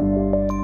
Música